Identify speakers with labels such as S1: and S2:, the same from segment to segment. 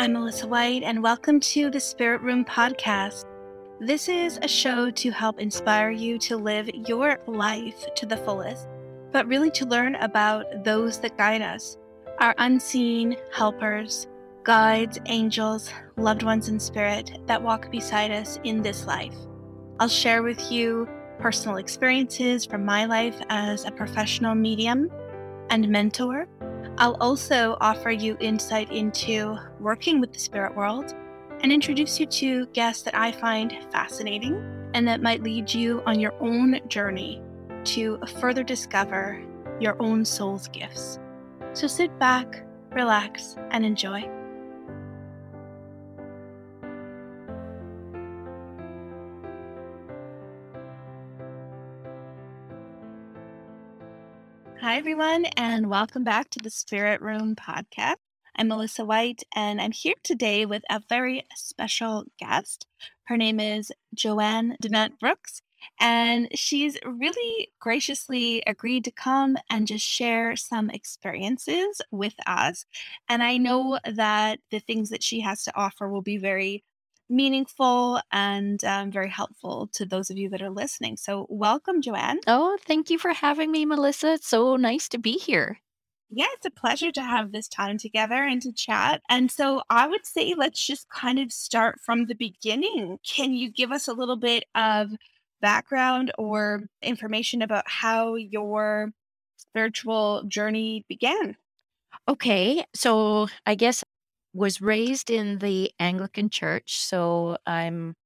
S1: I'm Melissa White, and welcome to the Spirit Room podcast. This is a show to help inspire you to live your life to the fullest, but really to learn about those that guide us, our unseen helpers, guides, angels, loved ones in spirit that walk beside us in this life. I'll share with you personal experiences from my life as a professional medium and mentor I'll also offer you insight into working with the spirit world and introduce you to guests that I find fascinating and that might lead you on your own journey to further discover your own soul's gifts. So sit back, relax, and enjoy. Hi, everyone, and welcome back to the Spirit Room podcast. I'm Melissa White, and I'm here today with a very special guest. Her name is Joanne Damant Brooks, and she's really graciously agreed to come and just share some experiences with us. And I know that the things that she has to offer will be very meaningful and um, very helpful to those of you that are listening. So, welcome, Joanne.
S2: Oh, thank you for having me, Melissa. It's so nice to be here.
S1: Yeah, it's a pleasure to have this time together and to chat. And so, I would say let's just kind of start from the beginning. Can you give us a little bit of background or information about how your spiritual journey began?
S2: Okay, so I guess was raised in the Anglican church, so I'm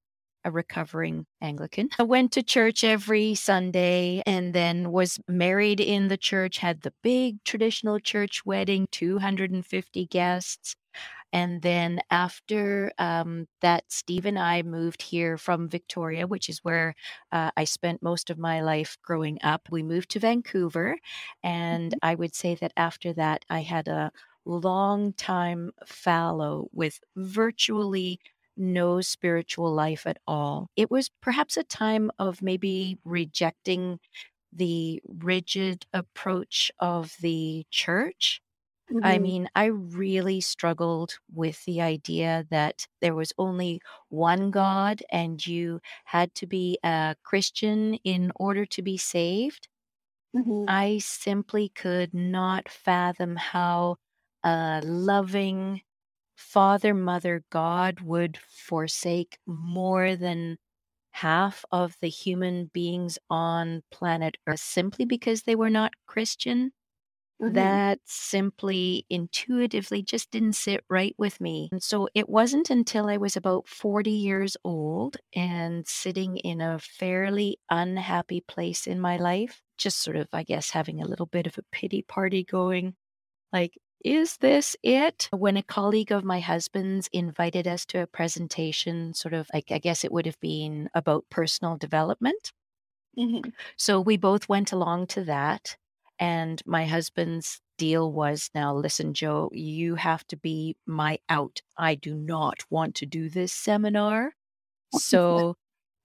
S2: a recovering Anglican. I went to church every Sunday and then was married in the church, had the big traditional church wedding, 250 guests. And then after um, that, Steve and I moved here from Victoria, which is where uh, I spent most of my life growing up. We moved to Vancouver. And mm-hmm. I would say that after that, I had a long time fallow with virtually no spiritual life at all. It was perhaps a time of maybe rejecting the rigid approach of the church. Mm-hmm. I mean, I really struggled with the idea that there was only one God and you had to be a Christian in order to be saved. Mm-hmm. I simply could not fathom how a loving father, mother, God would forsake more than half of the human beings on planet Earth simply because they were not Christian. Mm-hmm. That simply intuitively just didn't sit right with me. And so it wasn't until I was about 40 years old and sitting in a fairly unhappy place in my life, just sort of, I guess, having a little bit of a pity party going. Like, is this it? When a colleague of my husband's invited us to a presentation, sort of like, I guess it would have been about personal development. Mm-hmm. So we both went along to that. And my husband's deal was now, listen, Joe, you have to be my out. I do not want to do this seminar. So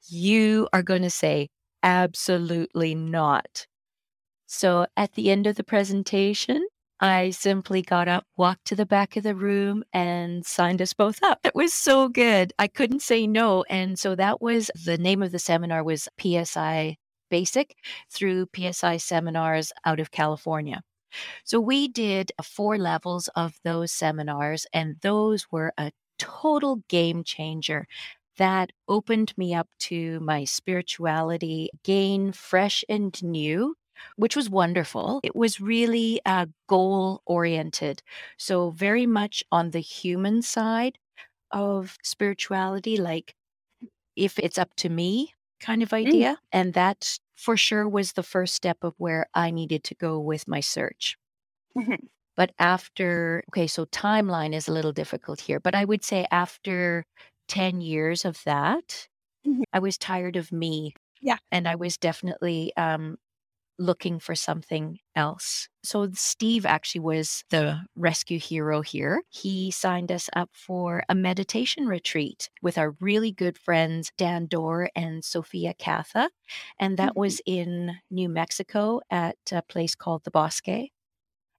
S2: you are going to say, absolutely not. So at the end of the presentation, I simply got up, walked to the back of the room, and signed us both up. It was so good. I couldn't say no. And so that was the name of the seminar was PSI Basic through PSI Seminars out of California. So we did four levels of those seminars, and those were a total game changer that opened me up to my spirituality again, fresh and new which was wonderful. It was really uh, goal oriented. So, very much on the human side of spirituality, like if it's up to me kind of mm. idea. Mm. And that for sure was the first step of where I needed to go with my search. Mm-hmm. But after, okay, so timeline is a little difficult here, but I would say after 10 years of that, mm-hmm. I was tired of me.
S1: Yeah.
S2: And I was definitely um, looking for something else. So Steve actually was the rescue hero here. He signed us up for a meditation retreat with our really good friends Dan Dorr and Sophia Catha, and that mm-hmm. was in New Mexico at a place called the Bosque.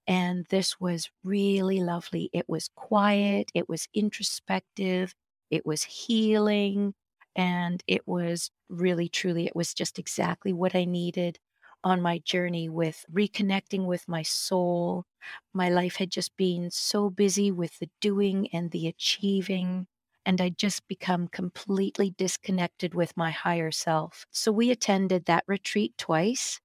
S2: And this was really lovely. It was quiet, it was introspective, it was healing, and it was really, truly, it was just exactly what I needed on my journey with reconnecting with my soul. My life had just been so busy with the doing and the achieving, and I'd just become completely disconnected with my higher self. So we attended that retreat twice,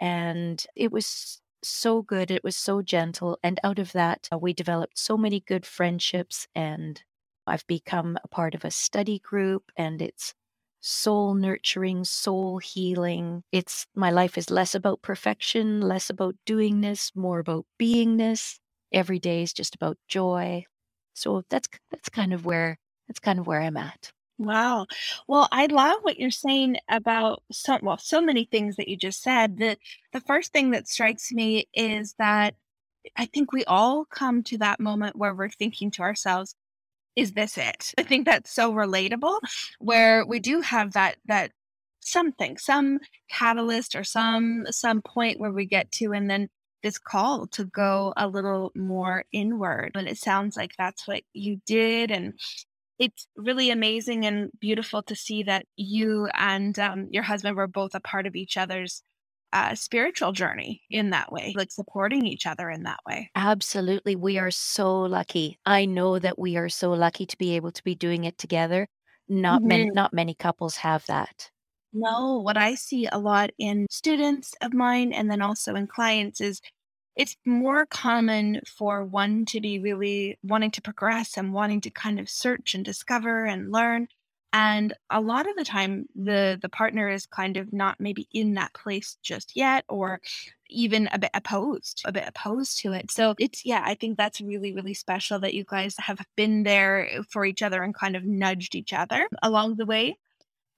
S2: and it was so good. It was so gentle. And out of that, uh, we developed so many good friendships, and I've become a part of a study group, and it's soul nurturing, soul healing. It's my life is less about perfection, less about doingness, more about beingness. Every day is just about joy. So that's that's kind of where that's kind of where I'm at.
S1: Wow. Well, I love what you're saying about so well, so many things that you just said. The the first thing that strikes me is that I think we all come to that moment where we're thinking to ourselves, is this it? I think that's so relatable where we do have that that something, some catalyst or some some point where we get to and then this call to go a little more inward. And it sounds like that's what you did and it's really amazing and beautiful to see that you and um, your husband were both a part of each other's uh, spiritual journey in that way, like supporting each other in that way.
S2: Absolutely. We are so lucky. I know that we are so lucky to be able to be doing it together. Not many
S1: Mhm.
S2: not many couples have that.
S1: No, what I see a lot in students of mine and then also in clients is it's more common for one to be really wanting to progress and wanting to kind of search and discover and learn. And a lot of the time the the partner is kind of not maybe in that place just yet or even a bit opposed, a bit opposed to it. So it's yeah, I think that's really, really special that you guys have been there for each other and kind of nudged each other along the way.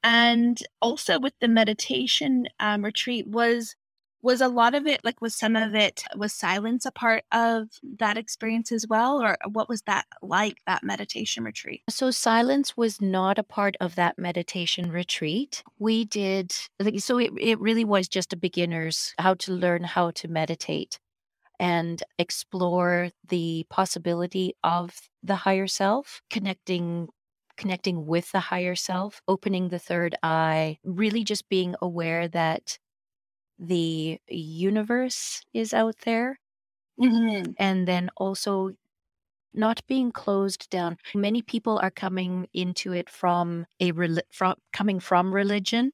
S1: And also with the meditation um, retreat was was a lot of it like was some of it was silence a part of that experience as well or uh, what was that like that meditation retreat?
S2: So silence was not a part of that meditation retreat. We did so it, it really was just a beginner's how to learn how to meditate and explore the possibility of the higher self, connecting connecting with the higher self, opening the third eye, really just being aware that the universe is out there
S1: Mhm.
S2: and then also not being closed down. Many people are coming into it from a reli- from coming from religion.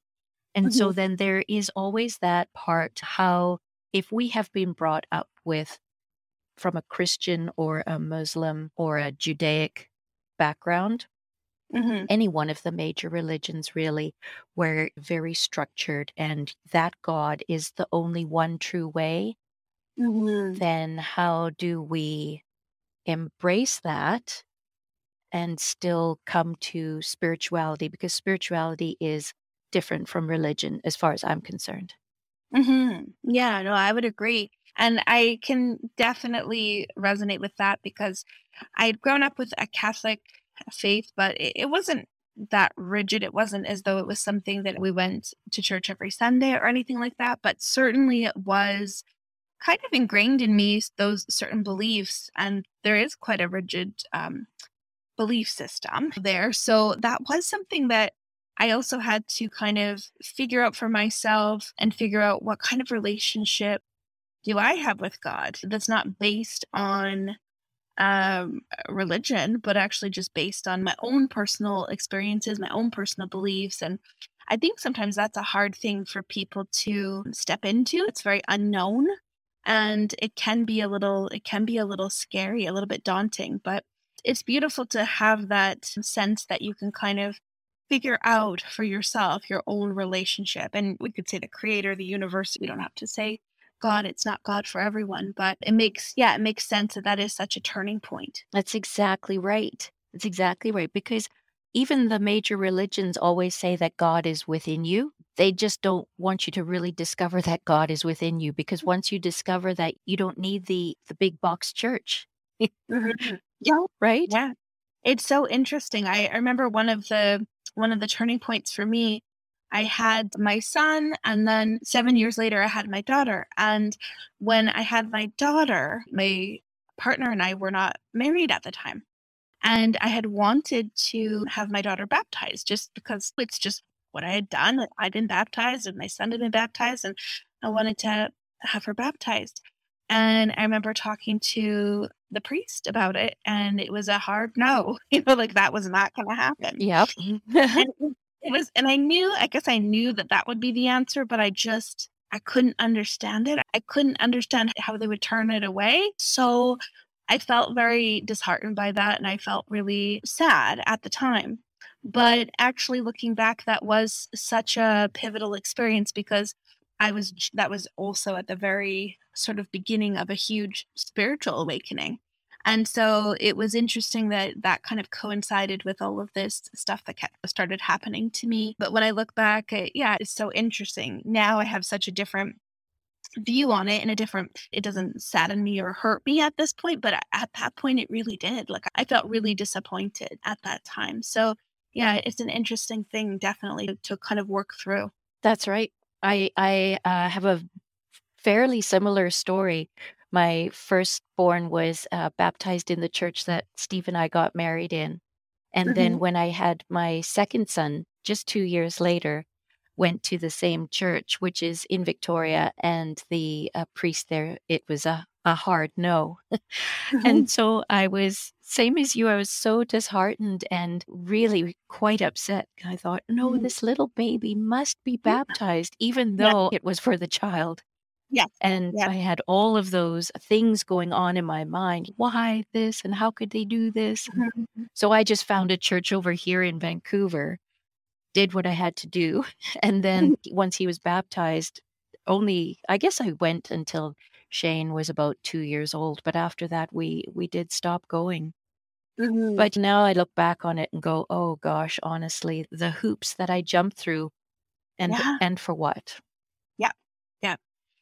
S2: And so
S1: Mhm.
S2: then there is always that part how if we have been brought up with from a Christian or a Muslim or a Judaic background,
S1: Mhm.
S2: any one of the major religions really, where very structured and that God is the only one true way,
S1: Mhm.
S2: then how do we embrace that and still come to spirituality? Because spirituality is different from religion as far as I'm concerned.
S1: Mhm. Yeah, no, I would agree. And I can definitely resonate with that because I'd grown up with a Catholic faith, but it, it wasn't that rigid. It wasn't as though it was something that we went to church every Sunday or anything like that, but certainly it was kind of ingrained in me those certain beliefs and there is quite a rigid um, belief system there. So that was something that I also had to kind of figure out for myself and figure out what kind of relationship do I have with God that's not based on um, religion, but actually just based on my own personal experiences, my own personal beliefs. And I think sometimes that's a hard thing for people to step into. It's very unknown and it can be a little it can be a little scary, a little bit daunting, but it's beautiful to have that sense that you can kind of figure out for yourself your own relationship. And we could say the creator, the universe, we don't have to say God, it's not God for everyone, but it makes yeah, it makes sense that that is such a turning point.
S2: That's exactly right. That's exactly right. Because even the major religions always say that God is within you. They just don't want you to really discover that God is within you because once you discover that you don't need the the big box church,
S1: Mhm. Yeah,
S2: right?
S1: yeah. It's so interesting. I, I remember one of the one of the turning points for me I had my son, and then seven years later, I had my daughter. And when I had my daughter, my partner and I were not married at the time. And I had wanted to have my daughter baptized just because it's just what I had done. I'd been baptized, and my son had been baptized, and I wanted to have her baptized. And I remember talking to the priest about it, and it was a hard no. You know, like that was not going to happen.
S2: Yep.
S1: It was, and I knew, I guess I knew that that would be the answer, but I just, I couldn't understand it. I couldn't understand how they would turn it away. So I felt very disheartened by that, and I felt really sad at the time. But actually, looking back, that was such a pivotal experience because I was, that was also at the very sort of beginning of a huge spiritual awakening. And so it was interesting that that kind of coincided with all of this stuff that kept, started happening to me. But when I look back, it, yeah, it's so interesting. Now I have such a different view on it and a different it doesn't sadden me or hurt me at this point but at that point it really did. Like i felt really disappointed at that time. So yeah it's an interesting thing definitely to, kind of work through.
S2: That's right. I i uh, have a fairly similar story my firstborn was uh, baptized in the church that Steve and I got married in. And mm-hmm. then when I had my second son, just two years later, went to the same church, which is in Victoria, and the uh, priest there, it was a, a hard no. mm-hmm. And so I was, same as you, I was so disheartened and really quite upset. I thought, no, mm-hmm. this little baby must be baptized, even though yeah. it was for the child.
S1: Yeah.
S2: And. I had all of those things going on in my mind. Why this? And how could they do this?
S1: Mhm.
S2: So I just found a church over here in Vancouver, did what I had to do. And then once he was baptized, only I guess I went until Shane was about two years old. But after that, we we did stop going.
S1: Mhm.
S2: But now I look back on it and go, oh gosh, honestly, the hoops that I jumped through, and
S1: Yeah.
S2: and for what?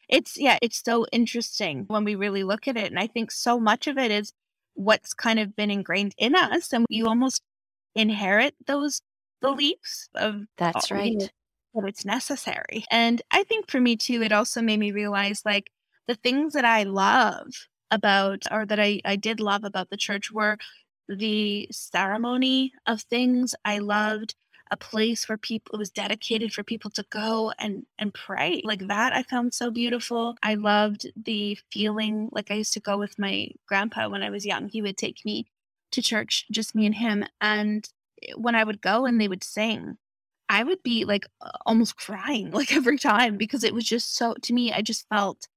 S1: It's yeah, it's so interesting when we really look at it. And I think so much of it is what's kind of been ingrained in us. And you almost inherit those beliefs of
S2: That's right.
S1: that it's necessary. And I think for me too, it also made me realize like the things that I love about or that I, I did love about the church were the ceremony of things. I loved a place where people it was dedicated for people to go and and pray. Like that i found so beautiful. I loved the feeling like i used to go with my grandpa when i was young. He would take me to church just me and him and when i would go and they would sing i would be like almost crying like every time because it was just so to me i just felt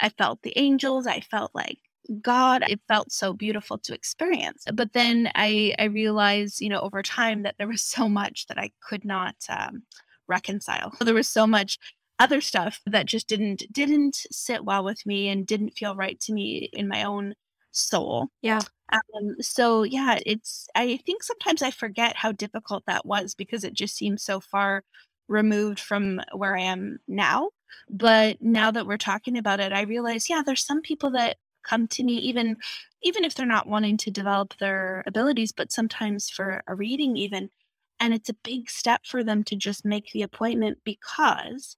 S1: i felt the angels. I felt like God, it felt so beautiful to experience. But then I, I realized, you know, over time that there was so much that I could not um, reconcile. There was so much other stuff that just didn't didn't sit well with me and didn't feel right to me in my own soul.
S2: Yeah.
S1: Um, so yeah, it's I think sometimes I forget how difficult that was because it just seems so far removed from where I am now. But now that we're talking about it, I realize, yeah, there's some people that come to me even even if they're not wanting to develop their abilities but sometimes for a reading even and it's a big step for them to just make the appointment because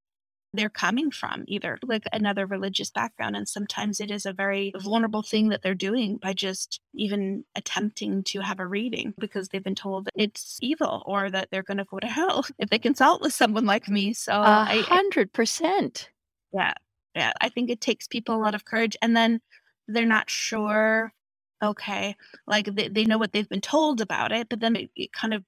S1: they're coming from either like another religious background and sometimes it is a very vulnerable thing that they're doing by just even attempting to have a reading because they've been told that it's evil or that they're going to go to hell if they consult with someone like me so
S2: A hundred percent.
S1: yeah yeah i think it takes people a lot of courage and then they're not sure. Okay like they, they know what they've been told about it but then it, it kind of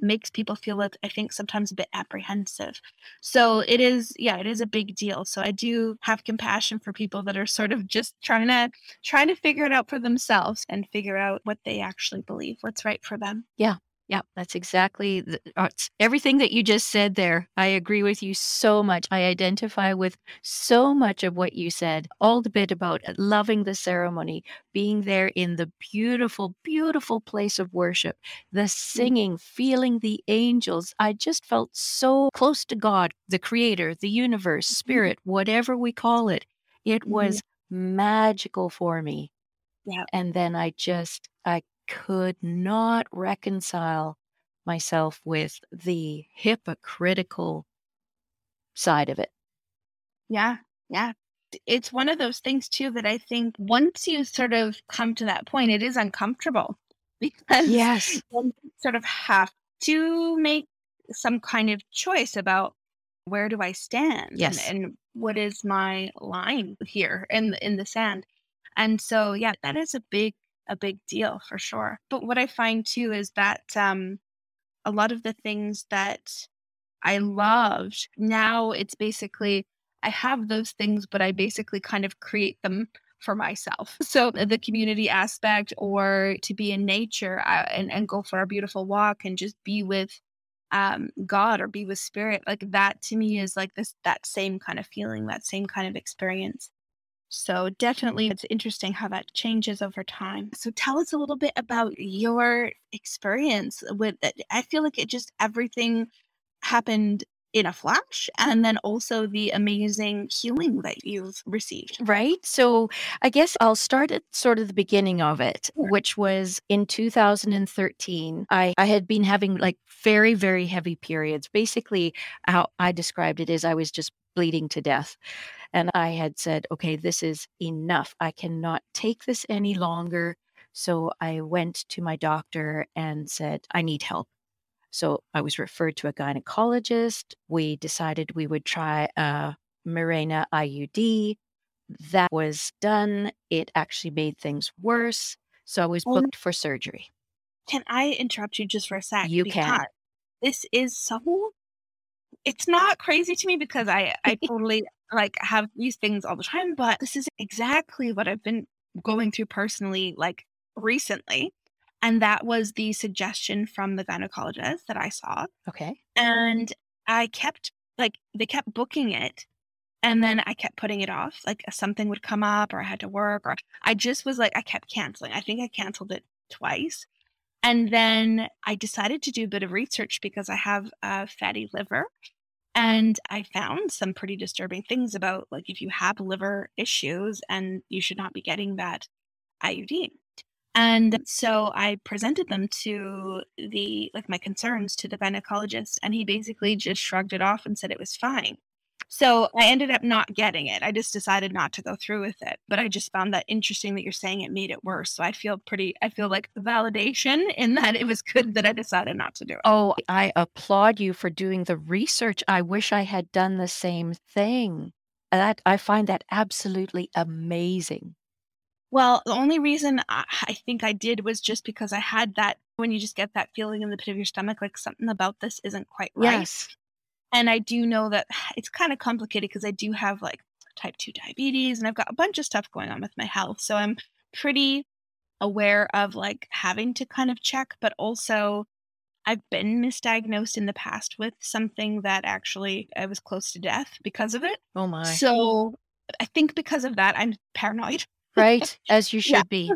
S1: makes people feel i think sometimes a bit apprehensive. So it is yeah it is a big deal. So i do have compassion for people that are sort of just trying to trying to figure it out for themselves and figure out what they actually believe what's right for them.
S2: Yeah. Yeah, that's exactly the, uh, everything that you just said there. I agree with you so much. I identify with so much of what you said. All the bit about uh, loving the ceremony, being there in the beautiful, beautiful place of worship, the singing, feeling the angels. I just felt so close to God, the creator, the universe, spirit, whatever we call it. It
S1: Mhm.
S2: was magical for me.
S1: yeah
S2: And then I just, I could not reconcile myself with the hypocritical side of it.
S1: Yeah. Yeah. It's one of those things too that I think once you sort of come to that point, it is uncomfortable because
S2: Yes.
S1: you sort of have to make some kind of choice about where do I stand
S2: Yes.
S1: and what is my line here in in the sand. And so yeah, that is a big a big deal for sure. But what I find too is that um a lot of the things that I loved. Now it's basically I have those things, but I basically kind of create them for myself. So the community aspect, or to be in nature uh, and and go for a beautiful walk and just be with um, God or be with spirit, like that to me is like this that same kind of feeling, that same kind of experience. So definitely, it's interesting how that changes over time. So tell us a little bit about your experience with it. I feel like it just everything happened in a flash and then also the amazing healing that you've received.
S2: Right. So I guess I'll start at sort of the beginning of it,
S1: Sure.
S2: which was in 2013. I, I had been having like very, very heavy periods. Basically, how I described it is I was just bleeding to death. And I had said, okay, this is enough. I cannot take this any longer. So I went to my doctor and said, I need help. So I was referred to a gynecologist. We decided we would try a Mirena IUD. That was done. It actually made things worse. So I was
S1: Um,
S2: booked for surgery.
S1: Can I interrupt you just for a sec?
S2: You can.
S1: This is so it's not crazy to me because I I totally like have these things all the time, but this is exactly what I've been going through personally like recently. And that was the suggestion from the gynecologist that I saw.
S2: Okay.
S1: And I kept like they kept booking it and then I kept putting it off. Like something would come up or I had to work or I just was like I kept canceling. I think I canceled it twice. And then I decided to do a bit of research because I have a fatty liver and I found some pretty disturbing things about like if you have liver issues and you should not be getting that IUD. And so I presented them to the like my concerns to the gynecologist and he basically just shrugged it off and said it was fine. So I ended up not getting it. I just decided not to go through with it. But I just found that interesting that you're saying it made it worse. So I feel pretty I feel like the validation in that it was good that I decided not to do it.
S2: Oh, I applaud you for doing the research. I wish I had done the same thing. That I find that absolutely amazing.
S1: Well, the only reason I, I think I did was just because I had that when you just get that feeling in the pit of your stomach, like something about this isn't quite right.
S2: Yes.
S1: And I do know that it's kind of complicated because I do have like type 2 diabetes and I've got a bunch of stuff going on with my health. So I'm pretty aware of like having to kind of check, but also I've been misdiagnosed in the past with something that actually I was close to death because of it.
S2: Oh my.
S1: So I think because of that, I'm paranoid.
S2: Right? As you
S1: Yeah.
S2: should be.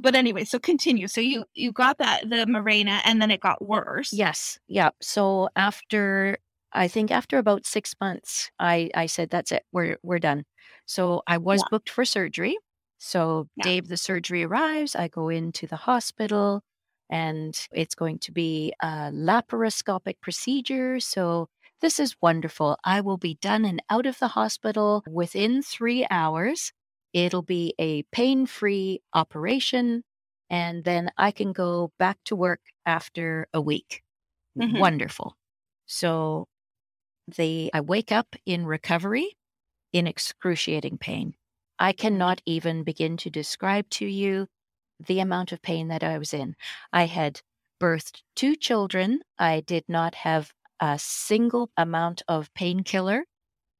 S1: But anyway, so continue. So you you got that the Mirena and then it got worse.
S2: Yes. Yeah. So after I think after about six months, I I said that's it. We're we're done. So I was
S1: Yeah.
S2: booked for surgery. So
S1: Yeah.
S2: day the surgery arrives. I go into the hospital, and it's going to be a laparoscopic procedure. So this is wonderful. I will be done and out of the hospital within three hours. It'll be a pain-free operation, and then I can go back to work after a week.
S1: Mhm.
S2: Wonderful. So the I wake up in recovery in excruciating pain. I cannot even begin to describe to you the amount of pain that I was in. I had birthed two children. I did not have a single amount of painkiller.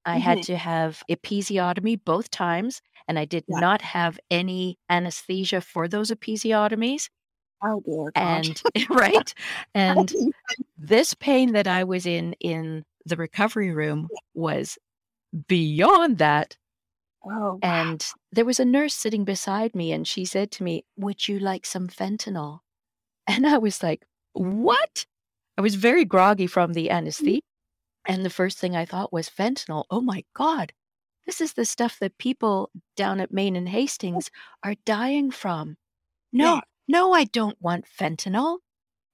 S2: I had
S1: Mhm.
S2: to have episiotomy both times, and I did
S1: Yeah.
S2: not have any anesthesia for those episiotomies.
S1: Oh dear God.
S2: And right. And this pain that I was in in the recovery room was beyond that.
S1: oh wow.
S2: And there was a nurse sitting beside me, and she said to me, Would you like some fentanyl? And I was like, What? I was very groggy from the mm-hmm. anesthesia. And the first thing I thought was fentanyl. Oh my God. This is the stuff that people down at Main and Hastings are dying from. No,
S1: Yeah.
S2: no, I don't want fentanyl.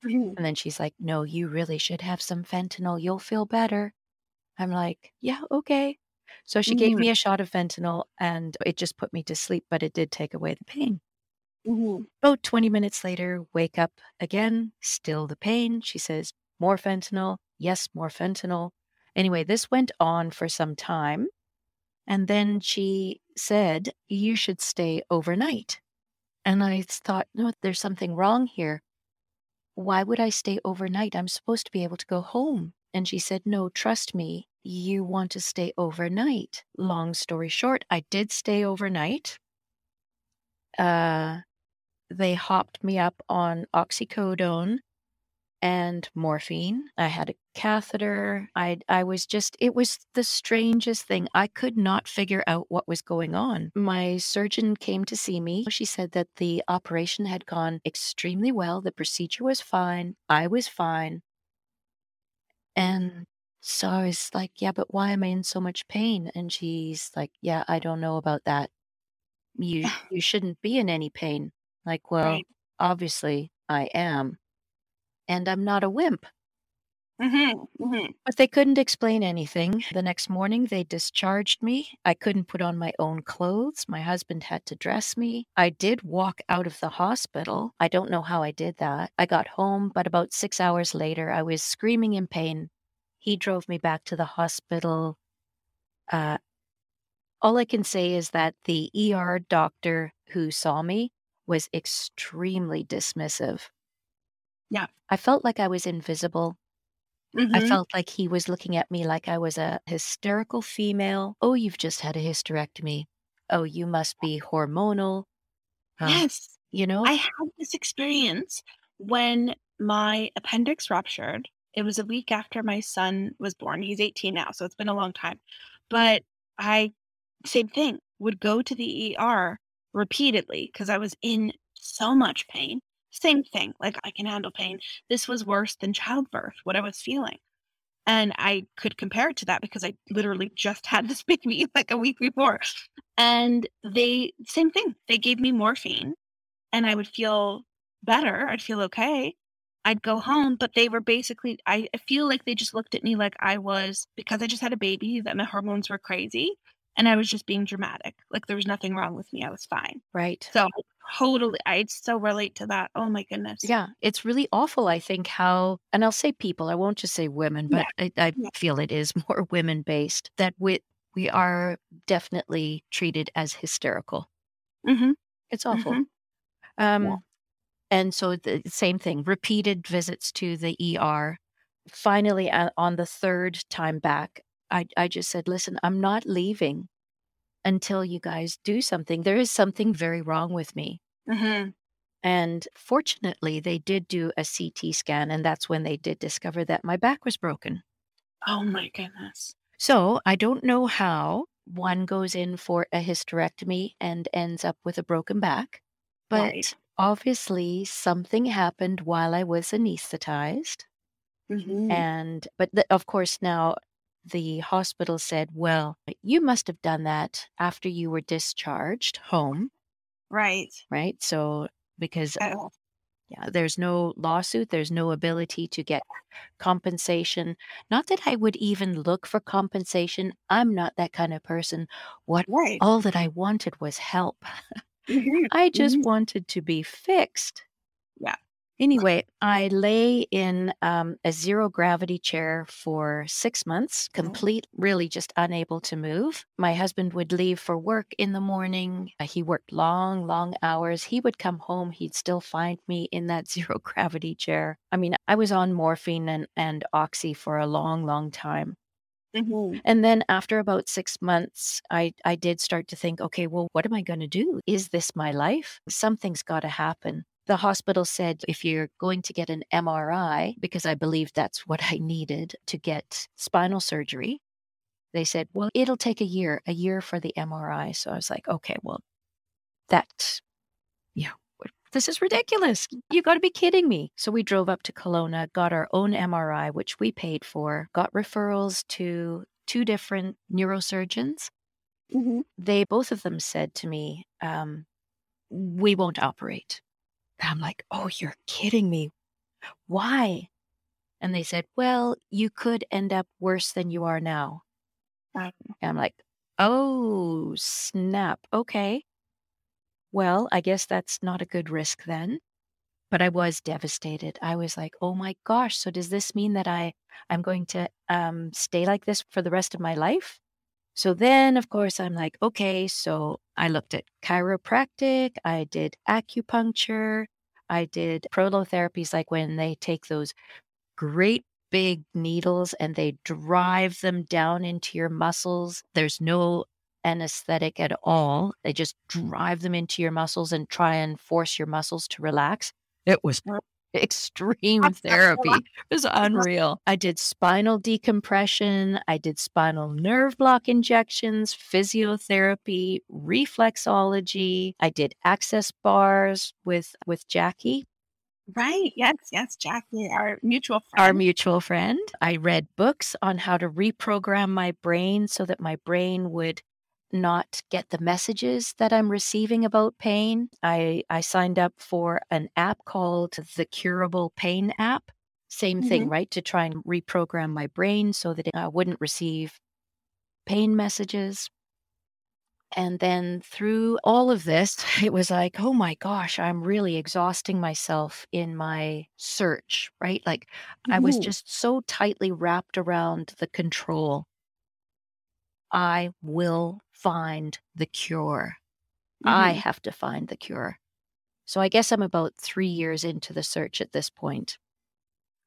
S1: Mhm.
S2: And then she's like, No, you really should have some fentanyl. You'll feel better. I'm like, Yeah, okay. So she gave
S1: Mhm.
S2: me a shot of fentanyl and it just put me to sleep, but it did take away the pain.
S1: Mhm.
S2: About 20 minutes later, wake up again, still the pain. She says, More fentanyl. Yes, more fentanyl. Anyway, this went on for some time. And then she said, You should stay overnight. And I thought, No, there's something wrong here. Why would I stay overnight? I'm supposed to be able to go home. And she said, No, trust me, you want to stay overnight. Long story short, I did stay overnight. Uh, they hopped me up on oxycodone and morphine. I had a catheter. I I was just it was the strangest thing. I could not figure out what was going on. My surgeon came to see me. She said that the operation had gone extremely well. The procedure was fine. I was fine. And so I was like, yeah, but why am I in so much pain? And she's like, yeah, I don't know about that. You you shouldn't be in any pain. Like, well,
S1: Right.
S2: obviously I am. And I'm not a wimp.
S1: Mhm. Mhm.
S2: But they couldn't explain anything. The next morning, they discharged me. I couldn't put on my own clothes. My husband had to dress me. I did walk out of the hospital. I don't know how I did that. I got home, but about six hours later, I was screaming in pain. He drove me back to the hospital. Uh, all I can say is that the ER doctor who saw me was extremely dismissive.
S1: Yeah.
S2: I felt like I was invisible. I
S1: Mhm.
S2: felt like he was looking at me like I was a hysterical female. Oh, you've just had a hysterectomy. Oh, you must be hormonal.
S1: Yes.
S2: you know?
S1: I had this experience when my appendix ruptured. It was a week after my son was born. He's 18 now, so it's been a long time. But I same thing, would go to the ER repeatedly because I was in so much pain. Same thing, like I can handle pain. This was worse than childbirth, what I was feeling. And I could compare it to that because I literally just had this baby like a week before. And they same thing. They gave me morphine and I would feel better. I'd feel okay. I'd go home, but they were basically I I feel like they just looked at me like I was because I just had a baby that my hormones were crazy and I was just being dramatic. Like there was nothing wrong with me. I was fine.
S2: Right.
S1: So totally I so relate to that. Oh my goodness.
S2: Yeah. It's really awful, I think, how, and I'll say people, I won't just say women,
S1: Yeah.
S2: but I, I
S1: Yeah.
S2: feel it is more women based, that we, we are definitely treated as hysterical.
S1: Mhm.
S2: It's awful.
S1: Mhm.
S2: Um,
S1: Yeah.
S2: And so the same thing, repeated visits to the ER. Finally, uh, on the third time back, I, I just said, listen, I'm not leaving until you guys do something. There is something very wrong with me.
S1: Mhm.
S2: And fortunately, they did do a CT scan, and that's when they did discover that my back was broken.
S1: Oh my goodness.
S2: So I don't know how one goes in for a hysterectomy and ends up with a broken back, but
S1: Right.
S2: obviously something happened while I was anesthetized.
S1: Mhm.
S2: And, but the, of course, now the hospital said, well, you must have done that after you were discharged home,
S1: Right.
S2: right? So, because
S1: Oh,
S2: yeah, there's no lawsuit, there's no ability to get compensation. Not that I would even look for compensation. I'm not that kind of person. What
S1: right.
S2: all that I wanted was help.
S1: Mhm.
S2: I just
S1: Mhm.
S2: wanted to be fixed. Anyway, I lay in um, a zero gravity chair for six months, complete, really just unable to move. My husband would leave for work in the morning. Uh, He worked long, long hours. He would come home. He'd still find me in that zero gravity chair. I mean, I was on morphine and, and oxy for a long, long time.
S1: Mhm.
S2: And then after about six months, I, I did start to think, okay, well, what am I going to do? Is this my life? Something's got to happen. The hospital said if you're going to get an MRI, because I believe that's what I needed to get spinal surgery, they said, well, it'll take a year, a year for the MRI. So I was like, okay, well, that, yeah, what- this is ridiculous. You got to be kidding me. So we drove up to Kelowna, got our own MRI, which we paid for, got referrals to two different neurosurgeons.
S1: Mhm.
S2: They, both of them said to me, um, we won't operate. I'm like, oh, you're kidding me. Why? And they said, Well, you could end up worse than you are now.
S1: Um,
S2: And I'm like, Oh, snap. Okay. Well, I guess that's not a good risk then. But I was devastated. I was like, oh my gosh, so does this mean that I I'm going to um, stay like this for the rest of my life? So then, of course, I'm like, okay, so I looked at chiropractic, I did acupuncture, I did prolotherapies, like when they take those great big needles and they drive them down into your muscles. There's no anesthetic at all. They just drive them into your muscles and try and force your muscles to relax. It was. Extreme therapy. It was unreal. I did spinal decompression. I did spinal nerve block injections, physiotherapy, reflexology. I did access bars with with Jackie,
S1: right. Yes. Yes. Jackie, our mutual
S2: our mutual friend. I read books on how to reprogram my brain so that my brain would not get the messages that I'm receiving about pain. I, I signed up for an app called the Curable Pain app. Same thing, right? To try and reprogram my brain so that I wouldn't receive pain messages. And then through all of this, it was like, oh my gosh, I'm really exhausting myself in my search, right? Like I was
S1: Mhm.
S2: just so tightly wrapped around the control. I will find the cure. I
S1: Mhm.
S2: have to find the cure. So I guess I'm about three years into the search at this point.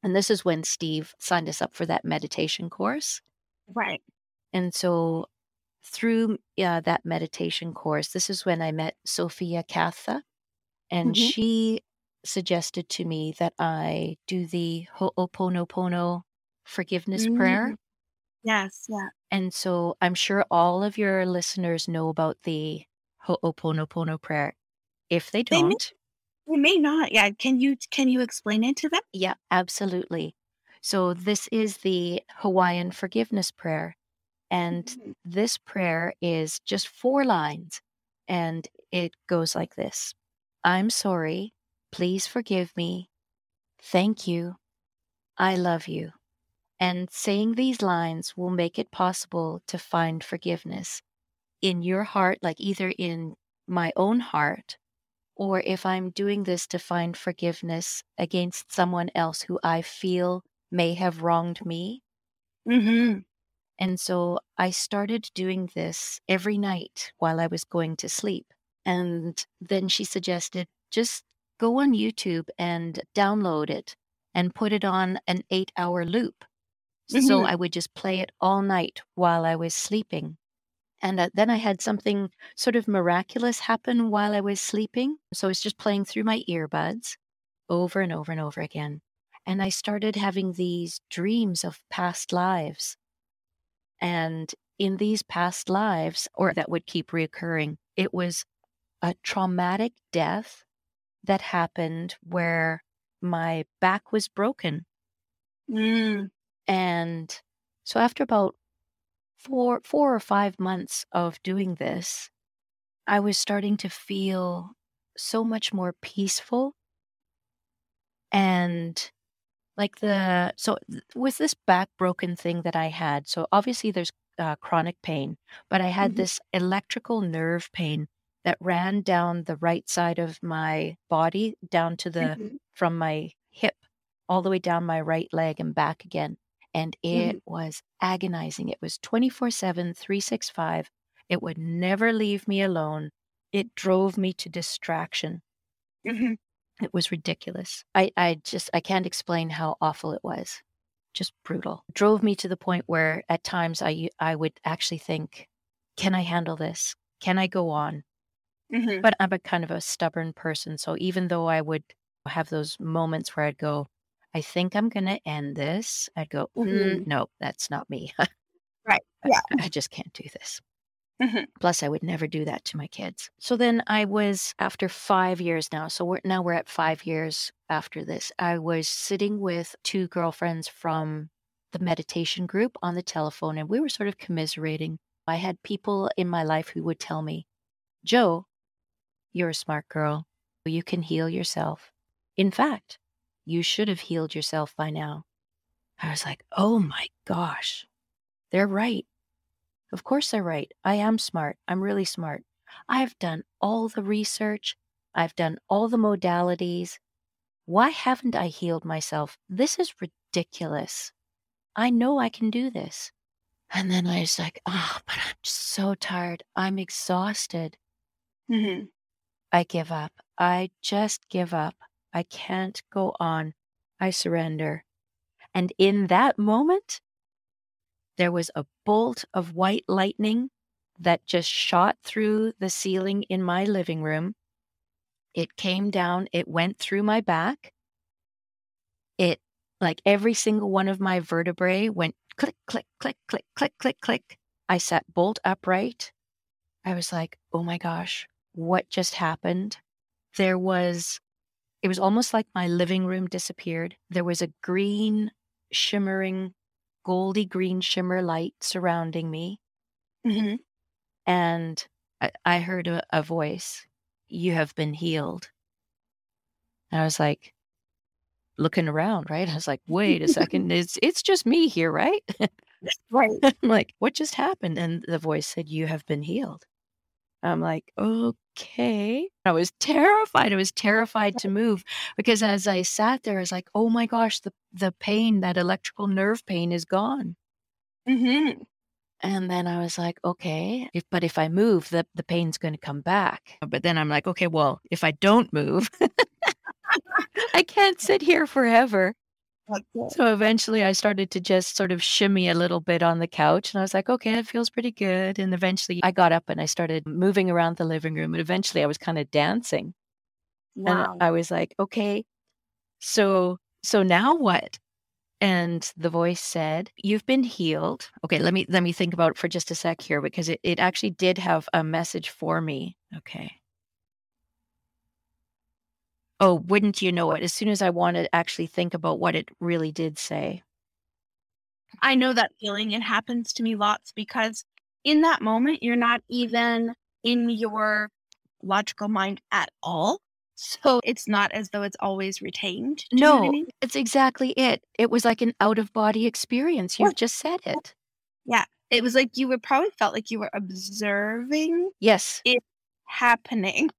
S2: And this is when Steve signed us up for that meditation course.
S1: Right.
S2: And so through uh, that meditation course, this is when I met Sophia Katha, and
S1: Mhm.
S2: she suggested to me that I do the Ho'oponopono forgiveness prayer.
S1: Yes. Yeah.
S2: And so I'm sure all of your listeners know about the Ho'oponopono prayer. If they
S1: They may,
S2: don't,
S1: they may not. Yeah. Can you can you explain it to them?
S2: yeah, absolutely. So this is the Hawaiian forgiveness prayer. And
S1: Mhm.
S2: this prayer is just four lines. And it goes like this I'm sorry. Please forgive me. Thank you. I love you. And saying these lines will make it possible to find forgiveness in your heart, like either in my own heart, or if I'm doing this to find forgiveness against someone else who I feel may have wronged me.
S1: Mm-hmm.
S2: And so I started doing this every night while I was going to sleep. And then she suggested just go on YouTube and download it and put it on an eight hour loop. So
S1: Mhm.
S2: I would just play it all night while I was sleeping. And uh, then I had something sort of miraculous happen while I was sleeping. So it's just playing through my earbuds over and over and over again. And I started having these dreams of past lives. And in these past lives, or that would keep reoccurring, it was a traumatic death that happened where my back was broken.
S1: Mm.
S2: And so after about four four or five months of doing this, I was starting to feel so much more peaceful and like the so with this back broken thing that I had. So obviously there's uh, chronic pain, but I had
S1: Mhm.
S2: this electrical nerve pain that ran down the right side of my body down to the
S1: Mhm.
S2: from my hip all the way down my right leg and back again. And it
S1: Mhm.
S2: was agonizing. It was 24 7, 365. It would never leave me alone. It drove me to distraction.
S1: Mhm.
S2: It was ridiculous. I, I just, I can't explain how awful it was. Just brutal. Drove me to the point where at times I, I would actually think, can I handle this? Can I go on?
S1: Mhm.
S2: But I'm a kind of a stubborn person. So even though I would have those moments where I'd go, I think I'm going to end this, I'd go, "Mm,
S1: Mhm.
S2: no, that's not me.
S1: Right.
S2: I,
S1: Yeah.
S2: I just can't do this.
S1: Mhm.
S2: Plus, I would never do that to my kids. So then I was, after five years now, so we're, now we're at five years after this, I was sitting with two girlfriends from the meditation group on the telephone, and we were sort of commiserating. I had people in my life who would tell me, Joe, you're a smart girl. You can heal yourself. In fact, You should have healed yourself by now. I was like, oh my gosh, they're right. Of course they're right. I am smart. I'm really smart. I've done all the research, I've done all the modalities. Why haven't I healed myself? This is ridiculous. I know I can do this. And then I was like, oh, but I'm so tired. I'm exhausted.
S1: Mm-hmm.
S2: I give up. I just give up. I can't go on. I surrender. And in that moment, there was a bolt of white lightning that just shot through the ceiling in my living room. It came down, it went through my back. It, like every single one of my vertebrae, went click, click, click, click, click, click, click. I sat bolt upright. I was like, oh my gosh, what just happened? There was, it was almost like my living room disappeared. There was a green, shimmering, goldy green shimmer light surrounding me.
S1: Mm-hmm.
S2: And I, I heard a, a voice, You have been healed. And I was like, looking around, right? I was like, wait a second, it's it's just me here, right?
S1: right.
S2: I'm like, what just happened? And the voice said, You have been healed. I'm like, okay. I was terrified. I was terrified to move because as I sat there, I was like, oh my gosh, the, the pain, that electrical nerve pain is gone.
S1: Mm-hmm.
S2: And then I was like, okay, if, but if I move, the, the pain's going to come back. But then I'm like, okay, well, if I don't move, I can't sit here forever. So eventually I started to just sort of shimmy a little bit on the couch and I was like, okay, it feels pretty good. And eventually I got up and I started moving around the living room. And eventually I was kind of dancing.
S1: Wow.
S2: And I was like, okay, so so now what? And the voice said, You've been healed. Okay, let me let me think about it for just a sec here because it, it actually did have a message for me. Okay. Oh, wouldn't you know it? As soon as I want to actually think about what it really did say.
S1: I know that feeling. It happens to me lots because in that moment, you're not even in your logical mind at all. So it's not as though it's always retained.
S2: No,
S1: you know I mean?
S2: it's exactly it. It was like an out of body experience. You've just said it.
S1: Yeah. It was like you would probably felt like you were observing
S2: Yes.
S1: it happening.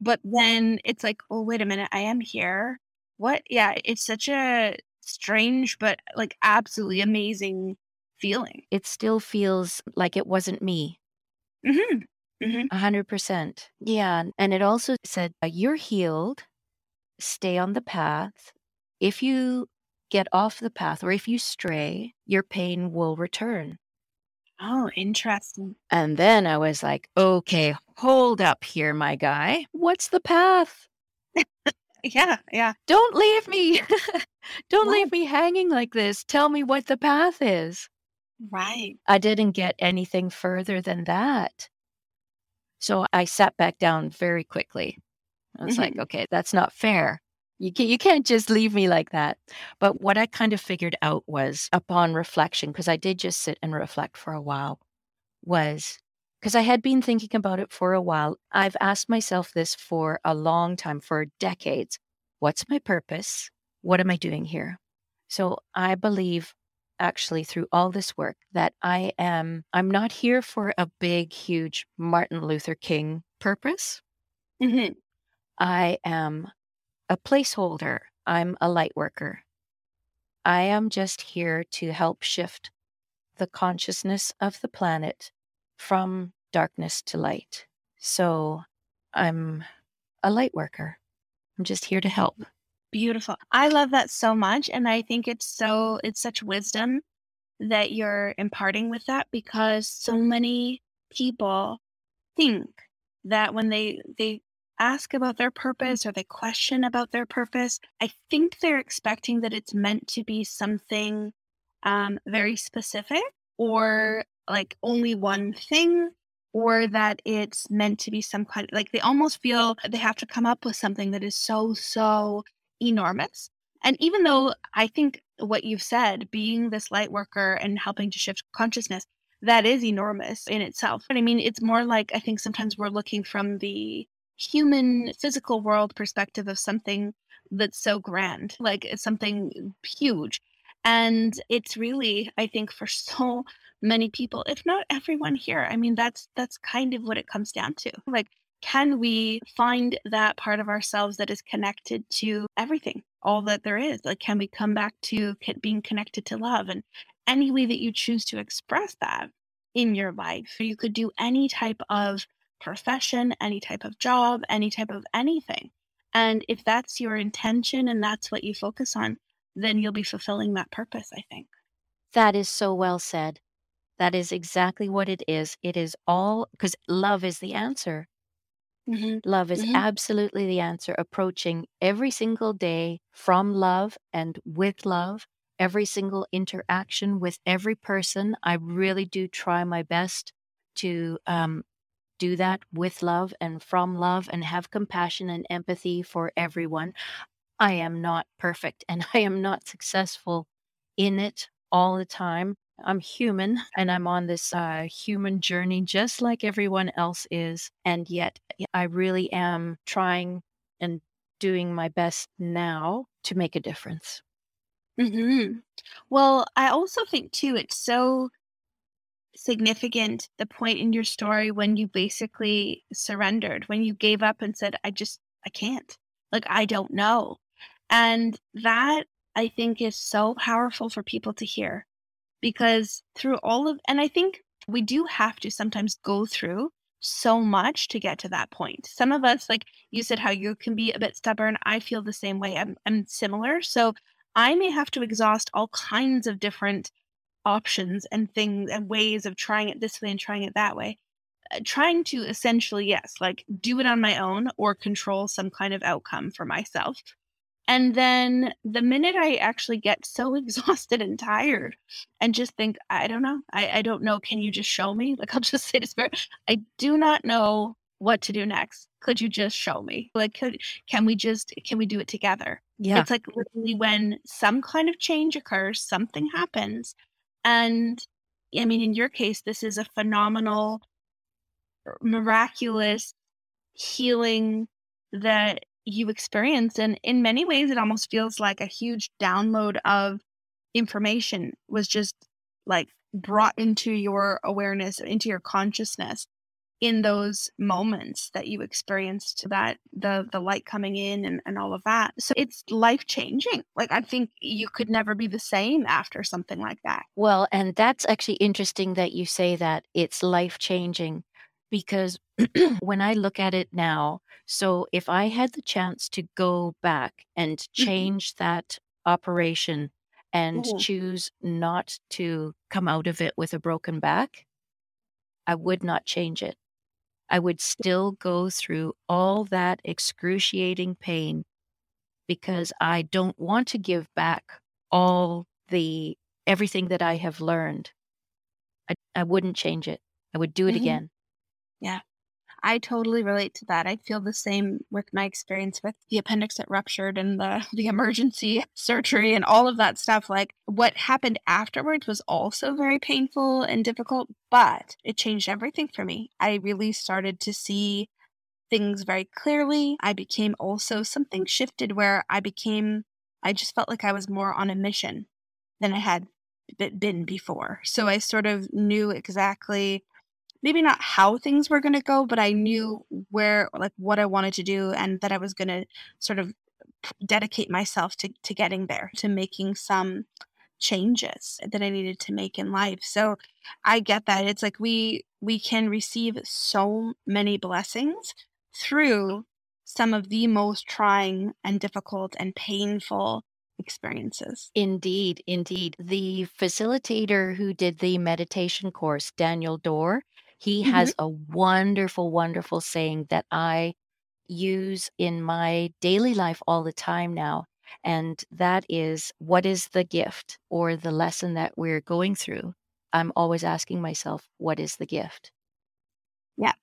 S1: But then it's like, oh, wait a minute, I am here. What? Yeah, it's such a strange, but like absolutely amazing feeling.
S2: It still feels like it wasn't me.
S1: Mm-hmm. Mm-hmm.
S2: A hundred percent. Yeah. And it also said, uh, you're healed. Stay on the path. If you get off the path or if you stray, your pain will return.
S1: Oh, interesting.
S2: And then I was like, okay, hold up here, my guy. What's the path?
S1: Yeah, yeah.
S2: Don't leave me. Don't
S1: Right.
S2: leave me hanging like this. Tell me what the path is.
S1: Right.
S2: I didn't get anything further than that. So I sat back down very quickly. I was like, mm-hmm. okay, that's not fair. You can't, you can't just leave me like that. But what I kind of figured out was upon reflection, because I did just sit and reflect for a while, was because I had been thinking about it for a while. I've asked myself this for a long time, for decades. What's my purpose? What am I doing here? So I believe actually through all this work that I am I'm not here for a big huge Martin Luther King purpose.
S1: hmm
S2: I am a placeholder. I'm a light worker. I am just here to help shift the consciousness of the planet from darkness to light. So I'm a light worker. I'm just here to help.
S1: Beautiful. I love that so much. And I think it's so, it's such wisdom that you're imparting with that because so many people think that when they, they, ask about their purpose or they question about their purpose i think they're expecting that it's meant to be something um, very specific or like only one thing or that it's meant to be some kind like they almost feel they have to come up with something that is so so enormous and even though i think what you've said being this light worker and helping to shift consciousness that is enormous in itself but i mean it's more like i think sometimes we're looking from the human physical world perspective of something that's so grand. Like it's something huge. And it's really, I think, for so many people, if not everyone here, I mean, that's that's kind of what it comes down to. Like, can we find that part of ourselves that is connected to everything, all that there is? Like, can we come back to being connected to love and any way that you choose to express that in your life? You could do any type of profession, any type of job, any type of anything. And if that's your intention and that's what you focus on, then you'll be fulfilling that purpose, I think.
S2: That is so well said. That is exactly what it is. It is all because love is the answer.
S1: Mm-hmm.
S2: Love is
S1: Mhm.
S2: absolutely the answer. Approaching every single day from love and with love, every single interaction with every person. I really do try my best to um, do that with love and from love and have compassion and empathy for everyone. I am not perfect and I am not successful in it all the time. I'm human and I'm on this uh, human journey just like everyone else is. And yet I really am trying and doing my best now to make a difference.
S1: Mhm. Well, I also think too, it's so significant the point in your story when you basically surrendered, when you gave up and said, I just, I can't. Like, I don't know. And that I think is so powerful for people to hear because through all of, and I think we do have to sometimes go through so much to get to that point. Some of us, like you said, how you can be a bit stubborn. I feel the same way. I'm, I'm similar. So I may have to exhaust all kinds of different options and things and ways of trying it this way and trying it that way. Uh, trying to essentially, yes, like do it on my own or control some kind of outcome for myself. And then the minute I actually get so exhausted and tired and just think, I don't know, I, I don't know, can you just show me? Like I'll just say to Spirit, I do not know what to do next. Could you just show me? Like, could, can we just, can we do it together?
S2: Yeah.
S1: It's like literally when some kind of change occurs, something happens. And I mean, in your case, this is a phenomenal, miraculous healing that you experience. And in many ways, it almost feels like a huge download of information was just like brought into your awareness, into your consciousness in those moments that you experienced that the the light coming in and, and all of that. So it's life changing like i think you could never be the same after something like that.
S2: Well, and that's actually interesting that you say that it's life changing because when I look at it now, so if I had the chance to go back and
S1: Mhm.
S2: change that operation and
S1: Mhm.
S2: choose not to come out of it with a broken back, I would not change it. I would still go through all that excruciating pain because I don't want to give back all the everything that I have learned. I, I wouldn't change it. I would do it
S1: Mhm.
S2: again.
S1: I totally relate to that. I feel the same with my experience with the appendix that ruptured and the the emergency surgery and all of that stuff. Like what happened afterwards was also very painful and difficult, but it changed everything for me. I really started to see things very clearly. I became also something shifted where I became I just felt like I was more on a mission than I had been before. So I sort of knew exactly maybe not how things were going to go, but I knew where, like, what I wanted to do, and that I was going to sort of dedicate myself to to getting there, to making some changes that I needed to make in life. So I get that it's like we we can receive so many blessings through some of the most trying and difficult and painful experiences.
S2: Indeed, indeed. The facilitator who did the meditation course, Daniel Dorr, he
S1: Mhm.
S2: has a wonderful, wonderful saying that I use in my daily life all the time now. And that is, what is the gift or the lesson that we're going through? I'm always asking myself, what is the gift?
S1: Yeah.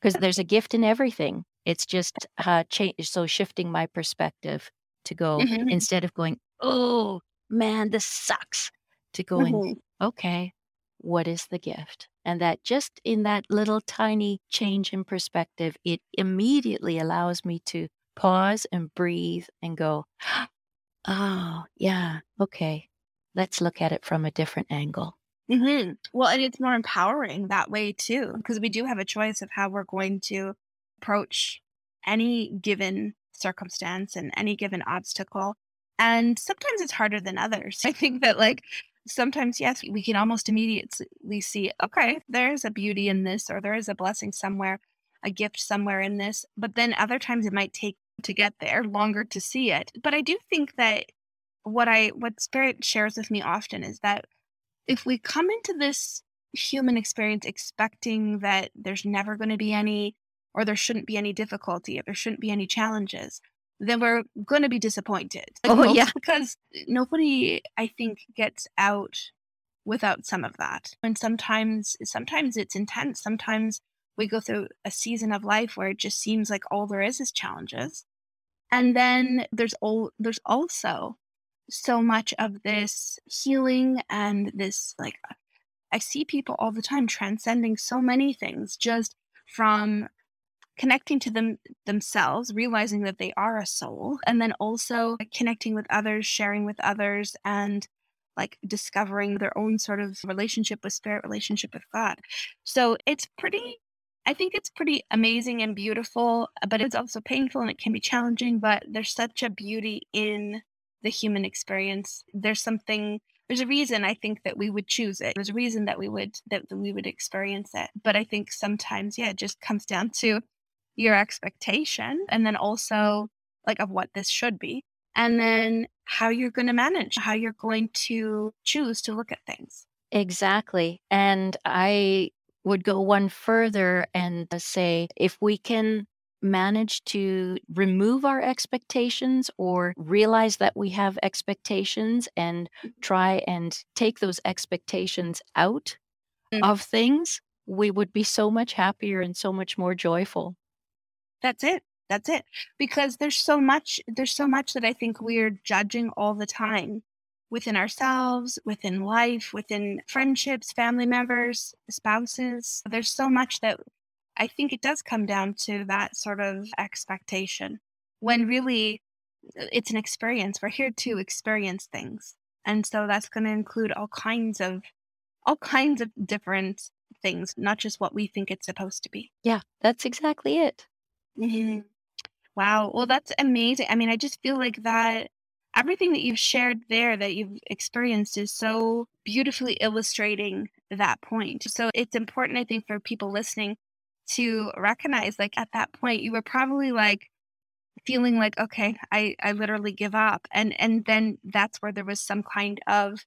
S2: Because there's a gift in everything. It's just uh, cha- so shifting my perspective to go
S1: Mhm.
S2: instead of going, oh man, this sucks, to going,
S1: Mhm.
S2: okay, what is the gift? And that just in that little tiny change in perspective, it immediately allows me to pause and breathe and go, oh, yeah, okay, let's look at it from a different angle.
S1: Mm-hmm. Well, and it's more empowering that way too, because we do have a choice of how we're going to approach any given circumstance and any given obstacle. And sometimes it's harder than others. I think that, like, sometimes, yes, we can almost immediately see, okay, there's a beauty in this, or there is a blessing somewhere, a gift somewhere in this. But then other times it might take to get there longer to see it. But I do think that what I, what spirit shares with me often is that if we come into this human experience expecting that there's never going to be any or there shouldn't be any difficulty or there shouldn't be any challenges then we're going to be disappointed.
S2: Like oh yeah.
S1: because nobody i think gets out without some of that. And sometimes sometimes it's intense. Sometimes we go through a season of life where it just seems like all there is is challenges. And then there's all there's also so much of this healing and this like I see people all the time transcending so many things just from connecting to them themselves, realizing that they are a soul, and then also connecting with others, sharing with others, and like discovering their own sort of relationship with spirit, relationship with God. So it's pretty, I think it's pretty amazing and beautiful, but it's also painful and it can be challenging. But there's such a beauty in the human experience. There's something there's a reason I think that we would choose it. There's a reason that we would that we would experience it. But I think sometimes, yeah, it just comes down to your expectation and then also like of what this should be. And then how you're going to manage, how you're going to choose to look at things.
S2: Exactly. And I would go one further and say if we can manage to remove our expectations or realize that we have expectations and mm-hmm. try and take those expectations out mm-hmm. of things, we would be so much happier and so much more joyful.
S1: That's it. That's it. Because there's so much there's so much that I think we're judging all the time within ourselves, within life, within friendships, family members, spouses. There's so much that I think it does come down to that sort of expectation when really uh, it's an experience. We're here to experience things. And so that's going to include all kinds of all kinds of different things, not just what we think it's supposed to be.
S2: Yeah, that's exactly it.
S1: Mm-hmm. Wow. Well, that's amazing. I mean, I just feel like that everything that you've shared there that you've experienced is so beautifully illustrating that point. So it's important, I think, for people listening to recognize like at that point you were probably like feeling like okay i i literally give up and and then that's where there was some kind of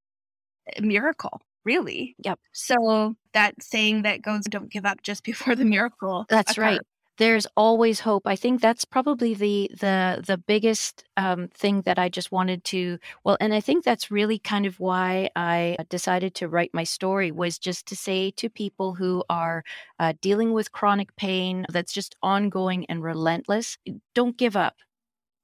S1: miracle really
S2: yep
S1: so that saying that goes don't give up just before the miracle
S2: that's occurs. right there's always hope. I think that's probably the the the biggest um, thing that I just wanted to. Well, and I think that's really kind of why I decided to write my story was just to say to people who are uh, dealing with chronic pain that's just ongoing and relentless, don't give up.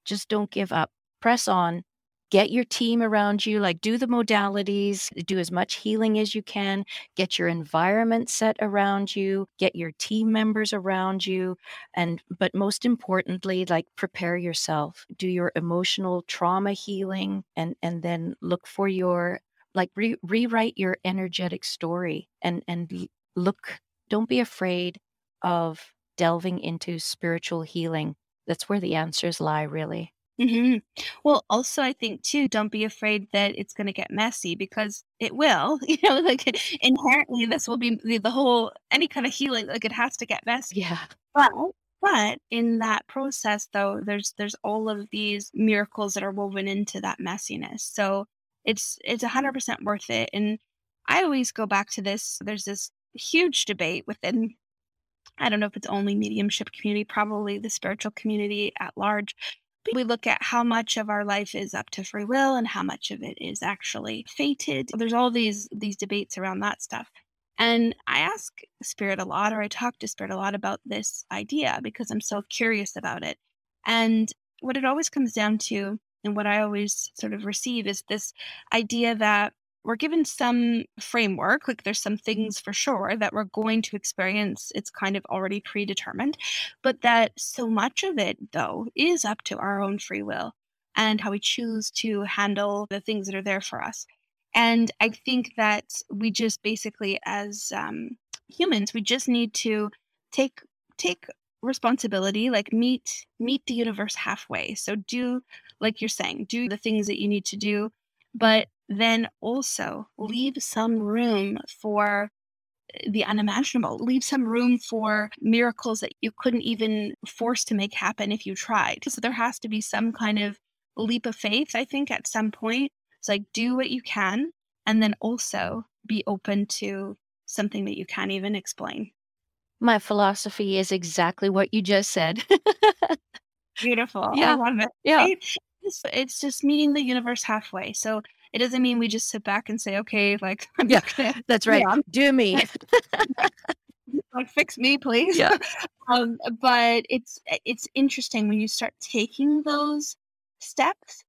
S2: Just don't give up. Press on get your team around you, like do the modalities, do as much healing as you can, get your environment set around you, get your team members around you, and but most importantly, like prepare yourself, do your emotional trauma healing and and then look for your like re- rewrite your energetic story and and look don't be afraid of delving into spiritual healing. That's where the answers lie really.
S1: Hmm Well, also, I think too, don't be afraid that it's going to get messy because it will. You know, like inherently, this will be the, the whole any kind of healing. Like it has to get messy.
S2: Yeah.
S1: But but in that process, though, there's there's all of these miracles that are woven into that messiness. So it's it's a hundred percent worth it. And I always go back to this. There's this huge debate within. I don't know if it's only mediumship community, probably the spiritual community at large we look at how much of our life is up to free will and how much of it is actually fated. There's all these these debates around that stuff. And I ask spirit a lot or I talk to spirit a lot about this idea because I'm so curious about it. And what it always comes down to and what I always sort of receive is this idea that we're given some framework, like there's some things for sure that we're going to experience. It's kind of already predetermined, but that so much of it, though, is up to our own free will and how we choose to handle the things that are there for us. And I think that we just basically, as um, humans, we just need to take take responsibility like meet meet the universe halfway so do like you're saying do the things that you need to do but then also leave some room for eh, the unimaginable leave some room for miracles that you couldn't even force to make happen if you tried so there has to be some kind of leap of faith i think at some point it's like do what you can and then also be open to something that you can't even explain
S2: my philosophy is exactly what you just said.
S1: Beautiful.
S2: Yeah.
S1: I love it.
S2: Yeah.
S1: It's, it's just meeting the universe halfway. So it doesn't mean we just sit back and say, okay, like, I'm
S2: Yeah,
S1: gonna,
S2: That's right.
S1: Yeah.
S2: Do me.
S1: like fix me, please.
S2: Yeah.
S1: um, but it's it's interesting when you start taking those steps.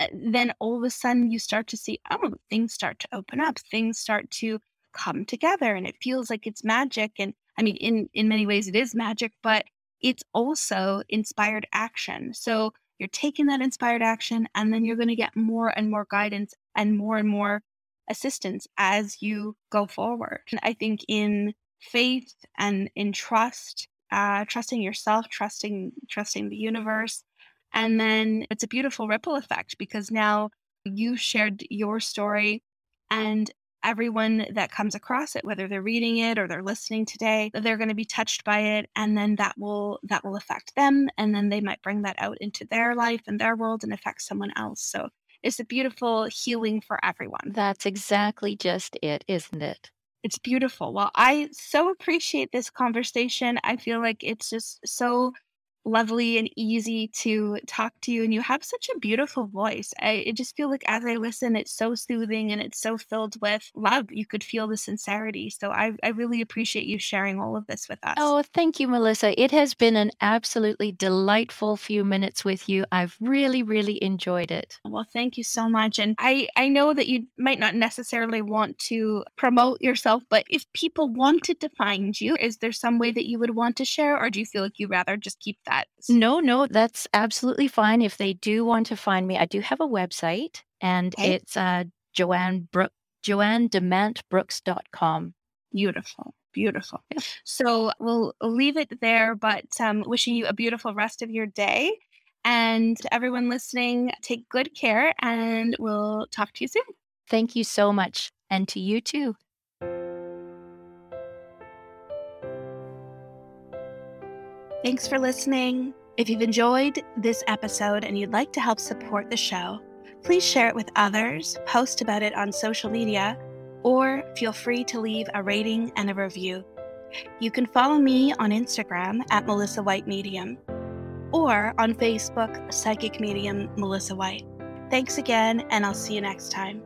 S1: uh, Then all of a sudden you start to see, oh, things start to open up. Things start to come together, and it feels like it's magic. And I mean, in in many ways, it is magic, but it's also inspired action. So you're taking that inspired action, and then you're going to get more and more guidance and more and more assistance as you go forward. And I think in faith and in trust, uh, trusting yourself, trusting trusting the universe, and then it's a beautiful ripple effect because now you've shared your story, and everyone that comes across it whether they're reading it or they're listening today they're going to be touched by it and then that will that will affect them and then they might bring that out into their life and their world and affect someone else so it's a beautiful healing for everyone.
S2: That's exactly just it, isn't it?
S1: it's beautiful. Well i so appreciate this conversation. I feel like it's just so lovely and easy to talk to you and you have such a beautiful voice i I just feel like as i listen it's so soothing and it's so filled with love you could feel the sincerity so i, I really appreciate you sharing all of this with us
S2: Oh, thank you, Melissa. It has been an absolutely delightful few minutes with you. I've really, really enjoyed it.
S1: Well, thank you so much. And I, I know that you might not necessarily want to promote yourself, but if people wanted to find you, is there some way that you would want to share, or do you feel like you'd rather just keep that?
S2: No, no, that's absolutely fine. If they do want to find me, I do have a website and
S1: Okay.
S2: it's uh, Joanne Brook, joannedamantbrooks.com.
S1: Beautiful, beautiful.
S2: Yeah.
S1: So we'll leave it there, but um, wishing you a beautiful rest of your day. And everyone listening, take good care, and we'll talk to you soon.
S2: Thank you so much. And to you too.
S1: Thanks for listening. If you've enjoyed this episode and you'd like to help support the show, please share it with others, post about it on social media, or feel free to leave a rating and a review. You can follow me on Instagram at Melissa White Medium or on Facebook, Psychic Medium Melissa White. Thanks again, and I'll see you next time.